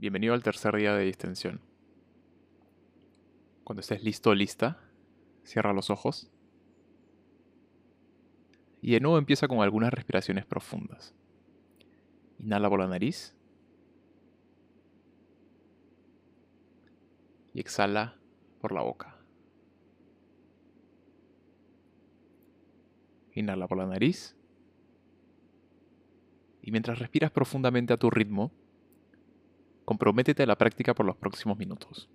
Bienvenido al tercer día de distensión. Cuando estés listo o lista, cierra los ojos. Y de nuevo empieza con algunas respiraciones profundas. Inhala por la nariz. Y exhala por la boca. Inhala por la nariz. Y mientras respiras profundamente a tu ritmo, comprométete a la práctica por los próximos minutos.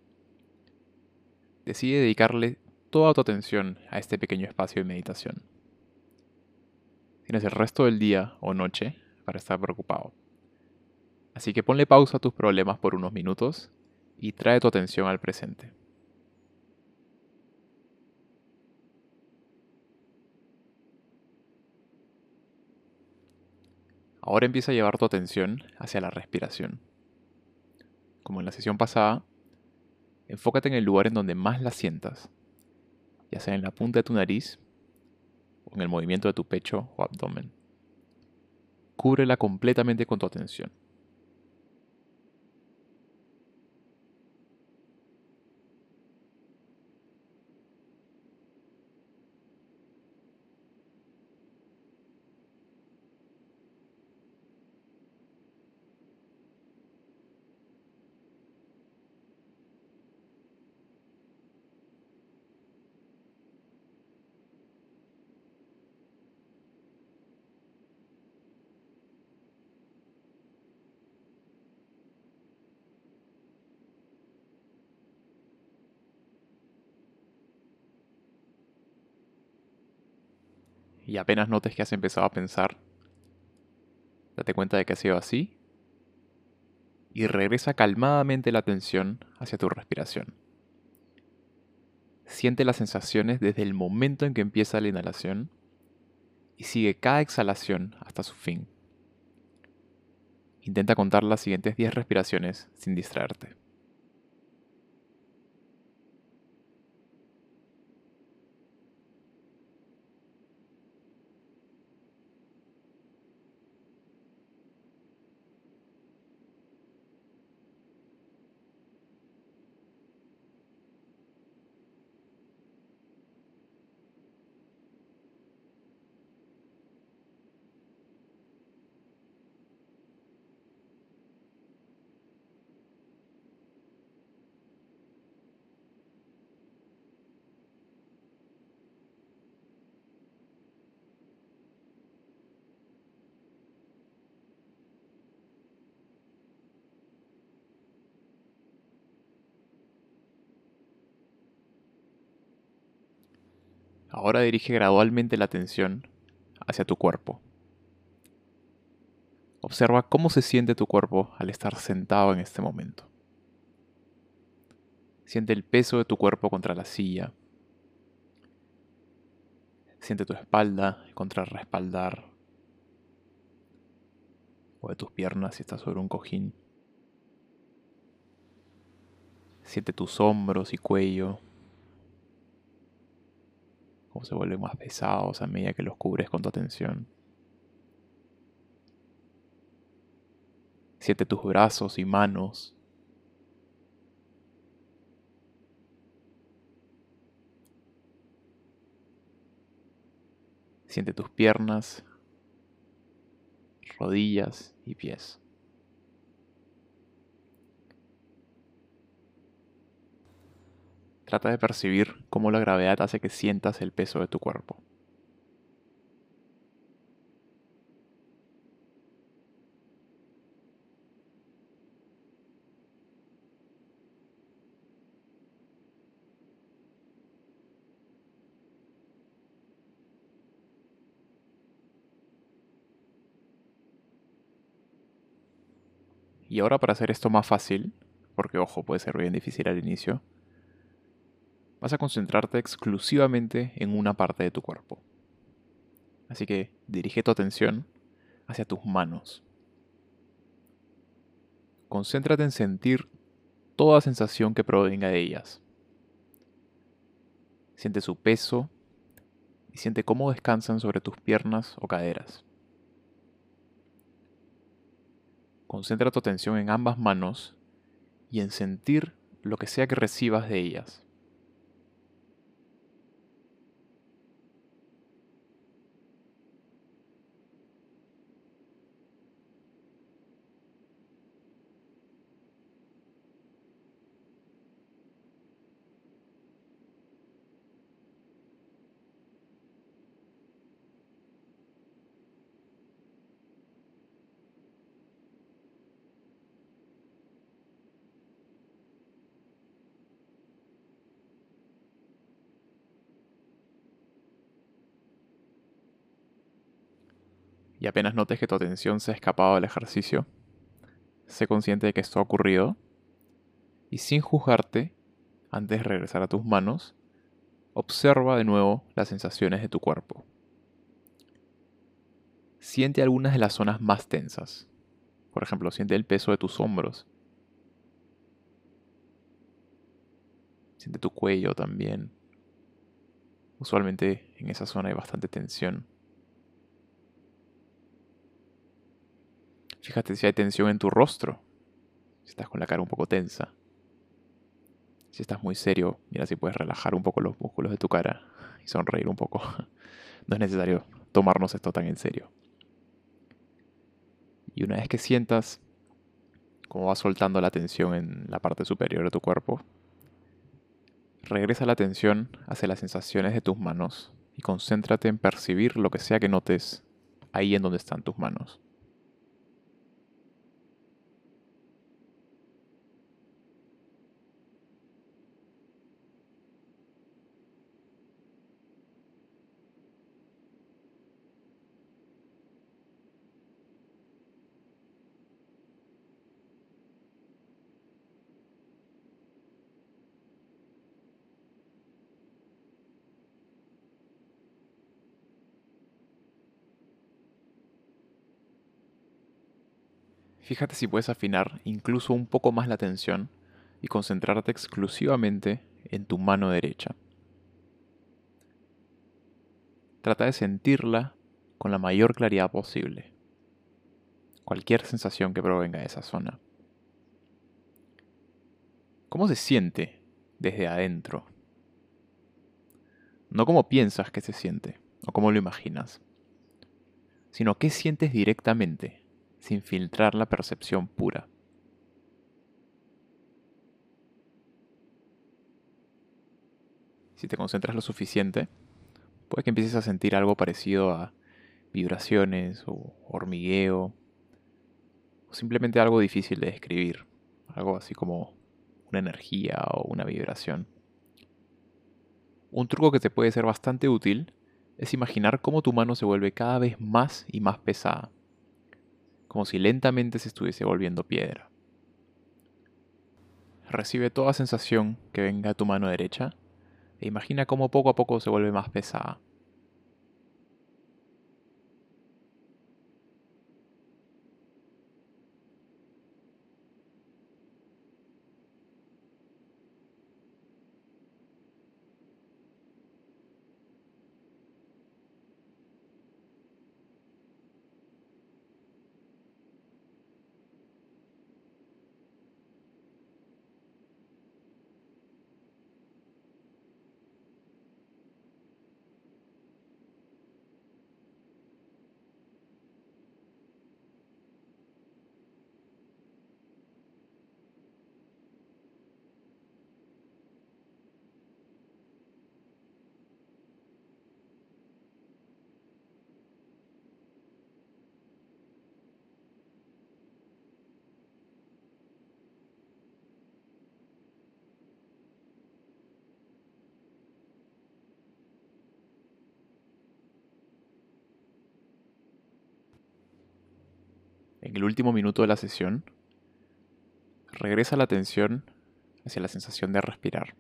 Decide dedicarle toda tu atención a este pequeño espacio de meditación. Tienes el resto del día o noche para estar preocupado. Así que ponle pausa a tus problemas por unos minutos y trae tu atención al presente. Ahora empieza a llevar tu atención hacia la respiración. Como en la sesión pasada, enfócate en el lugar en donde más la sientas, ya sea en la punta de tu nariz o en el movimiento de tu pecho o abdomen. Cúbrela completamente con tu atención. Y apenas notes que has empezado a pensar, date cuenta de que ha sido así y regresa calmadamente la atención hacia tu respiración. Siente las sensaciones desde el momento en que empieza la inhalación y sigue cada exhalación hasta su fin. Intenta contar las siguientes 10 respiraciones sin distraerte. Ahora dirige gradualmente la atención hacia tu cuerpo. Observa cómo se siente tu cuerpo al estar sentado en este momento. Siente el peso de tu cuerpo contra la silla. Siente tu espalda contra el respaldar. O de tus piernas si estás sobre un cojín. Siente tus hombros y cuello cómo se vuelven más pesados a medida que los cubres con tu atención. Siente tus brazos y manos. Siente tus piernas, rodillas y pies. Trata de percibir cómo la gravedad hace que sientas el peso de tu cuerpo. Y ahora para hacer esto más fácil, porque ojo, puede ser bien difícil al inicio, vas a concentrarte exclusivamente en una parte de tu cuerpo. Así que dirige tu atención hacia tus manos. Concéntrate en sentir toda sensación que provenga de ellas. Siente su peso y siente cómo descansan sobre tus piernas o caderas. Concentra tu atención en ambas manos y en sentir lo que sea que recibas de ellas. Y apenas notes que tu atención se ha escapado del ejercicio, sé consciente de que esto ha ocurrido y sin juzgarte, antes de regresar a tus manos, observa de nuevo las sensaciones de tu cuerpo. Siente algunas de las zonas más tensas. Por ejemplo, siente el peso de tus hombros. Siente tu cuello también. Usualmente en esa zona hay bastante tensión. Fíjate si hay tensión en tu rostro, si estás con la cara un poco tensa. Si estás muy serio, mira si puedes relajar un poco los músculos de tu cara y sonreír un poco. No es necesario tomarnos esto tan en serio. Y una vez que sientas cómo va soltando la tensión en la parte superior de tu cuerpo, regresa la atención hacia las sensaciones de tus manos y concéntrate en percibir lo que sea que notes ahí en donde están tus manos. Fíjate si puedes afinar incluso un poco más la atención y concentrarte exclusivamente en tu mano derecha. Trata de sentirla con la mayor claridad posible. Cualquier sensación que provenga de esa zona. ¿Cómo se siente desde adentro? No como piensas que se siente o cómo lo imaginas, sino qué sientes directamente sin filtrar la percepción pura. Si te concentras lo suficiente, puede que empieces a sentir algo parecido a vibraciones o hormigueo, o simplemente algo difícil de describir, algo así como una energía o una vibración. Un truco que te puede ser bastante útil es imaginar cómo tu mano se vuelve cada vez más y más pesada como si lentamente se estuviese volviendo piedra. Recibe toda sensación que venga a tu mano derecha e imagina cómo poco a poco se vuelve más pesada. En el último minuto de la sesión, regresa la atención hacia la sensación de respirar.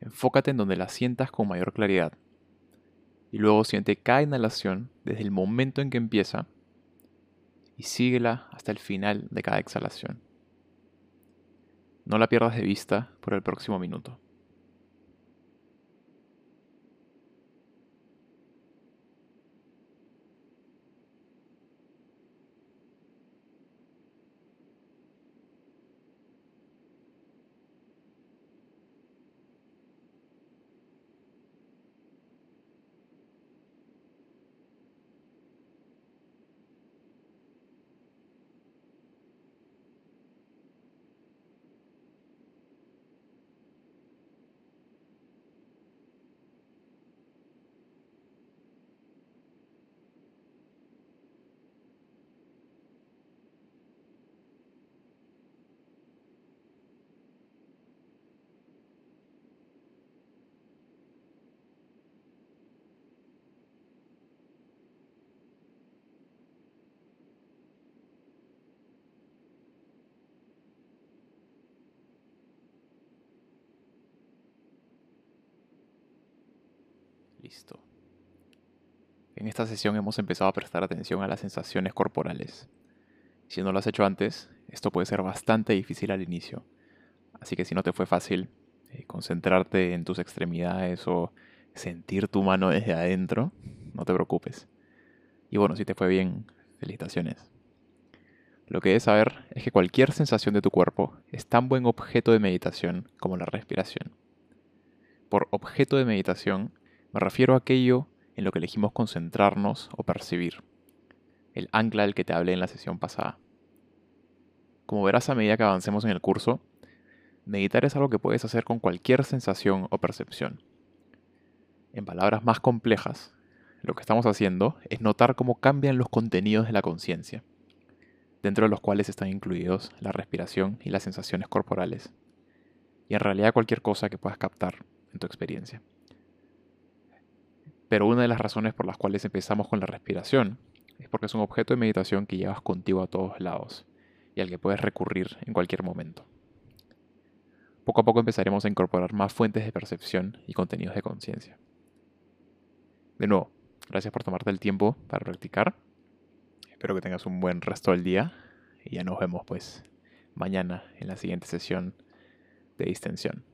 Enfócate en donde la sientas con mayor claridad y luego siente cada inhalación desde el momento en que empieza y síguela hasta el final de cada exhalación. No la pierdas de vista por el próximo minuto. Listo. En esta sesión hemos empezado a prestar atención a las sensaciones corporales. Si no lo has hecho antes, esto puede ser bastante difícil al inicio. Así que si no te fue fácil eh, concentrarte en tus extremidades o sentir tu mano desde adentro, no te preocupes. Y bueno, si te fue bien, felicitaciones. Lo que debes saber es que cualquier sensación de tu cuerpo es tan buen objeto de meditación como la respiración. Por objeto de meditación me refiero a aquello en lo que elegimos concentrarnos o percibir, el ancla del que te hablé en la sesión pasada. Como verás a medida que avancemos en el curso, meditar es algo que puedes hacer con cualquier sensación o percepción. En palabras más complejas, lo que estamos haciendo es notar cómo cambian los contenidos de la conciencia, dentro de los cuales están incluidos la respiración y las sensaciones corporales, y en realidad cualquier cosa que puedas captar en tu experiencia. Pero una de las razones por las cuales empezamos con la respiración es porque es un objeto de meditación que llevas contigo a todos lados y al que puedes recurrir en cualquier momento. Poco a poco empezaremos a incorporar más fuentes de percepción y contenidos de conciencia. De nuevo, gracias por tomarte el tiempo para practicar. Espero que tengas un buen resto del día y ya nos vemos pues mañana en la siguiente sesión de distensión.